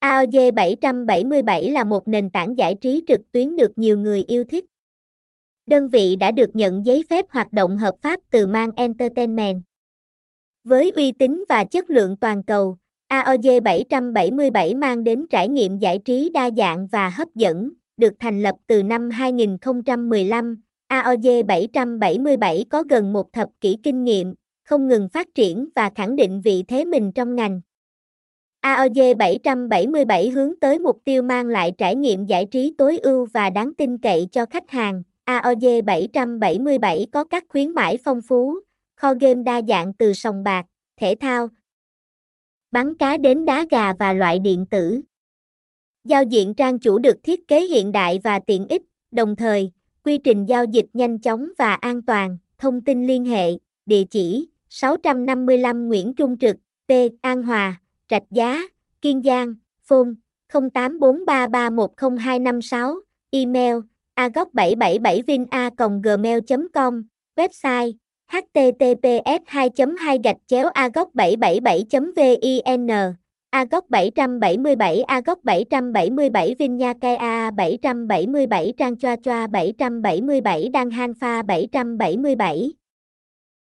AOG 777 là một nền tảng giải trí trực tuyến được nhiều người yêu thích. Đơn vị đã được nhận giấy phép hoạt động hợp pháp từ Mang Entertainment. Với uy tín và chất lượng toàn cầu, AOG 777 mang đến trải nghiệm giải trí đa dạng và hấp dẫn, được thành lập từ năm 2015. AOG 777 có gần một thập kỷ kinh nghiệm, không ngừng phát triển và khẳng định vị thế mình trong ngành. AOG 777 hướng tới mục tiêu mang lại trải nghiệm giải trí tối ưu và đáng tin cậy cho khách hàng. AOG 777 có các khuyến mãi phong phú, kho game đa dạng từ sòng bạc, thể thao, bắn cá đến đá gà và loại điện tử. Giao diện trang chủ được thiết kế hiện đại và tiện ích, đồng thời, quy trình giao dịch nhanh chóng và an toàn. Thông tin liên hệ, địa chỉ 655 Nguyễn Trung Trực, T. An Hòa, Rạch Giá, Kiên Giang, phone 0843310256, email agoc777vina.gmail.com, website https 2 2 gạch chéo agoc 777 vin agoc 777 agoc 777 Vinya a 777 Trang Choa Choa 777 Đăng Han Pha 777